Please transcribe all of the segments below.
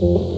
Oh.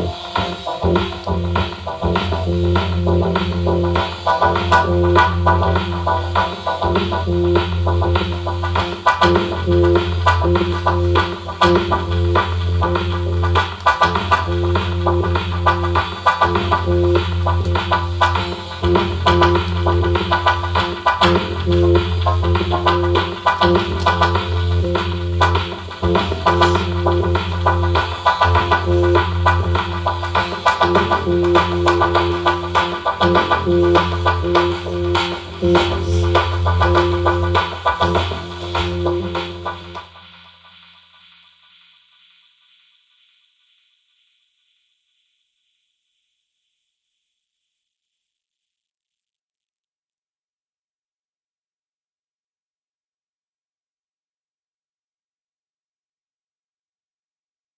Thank you. 嗯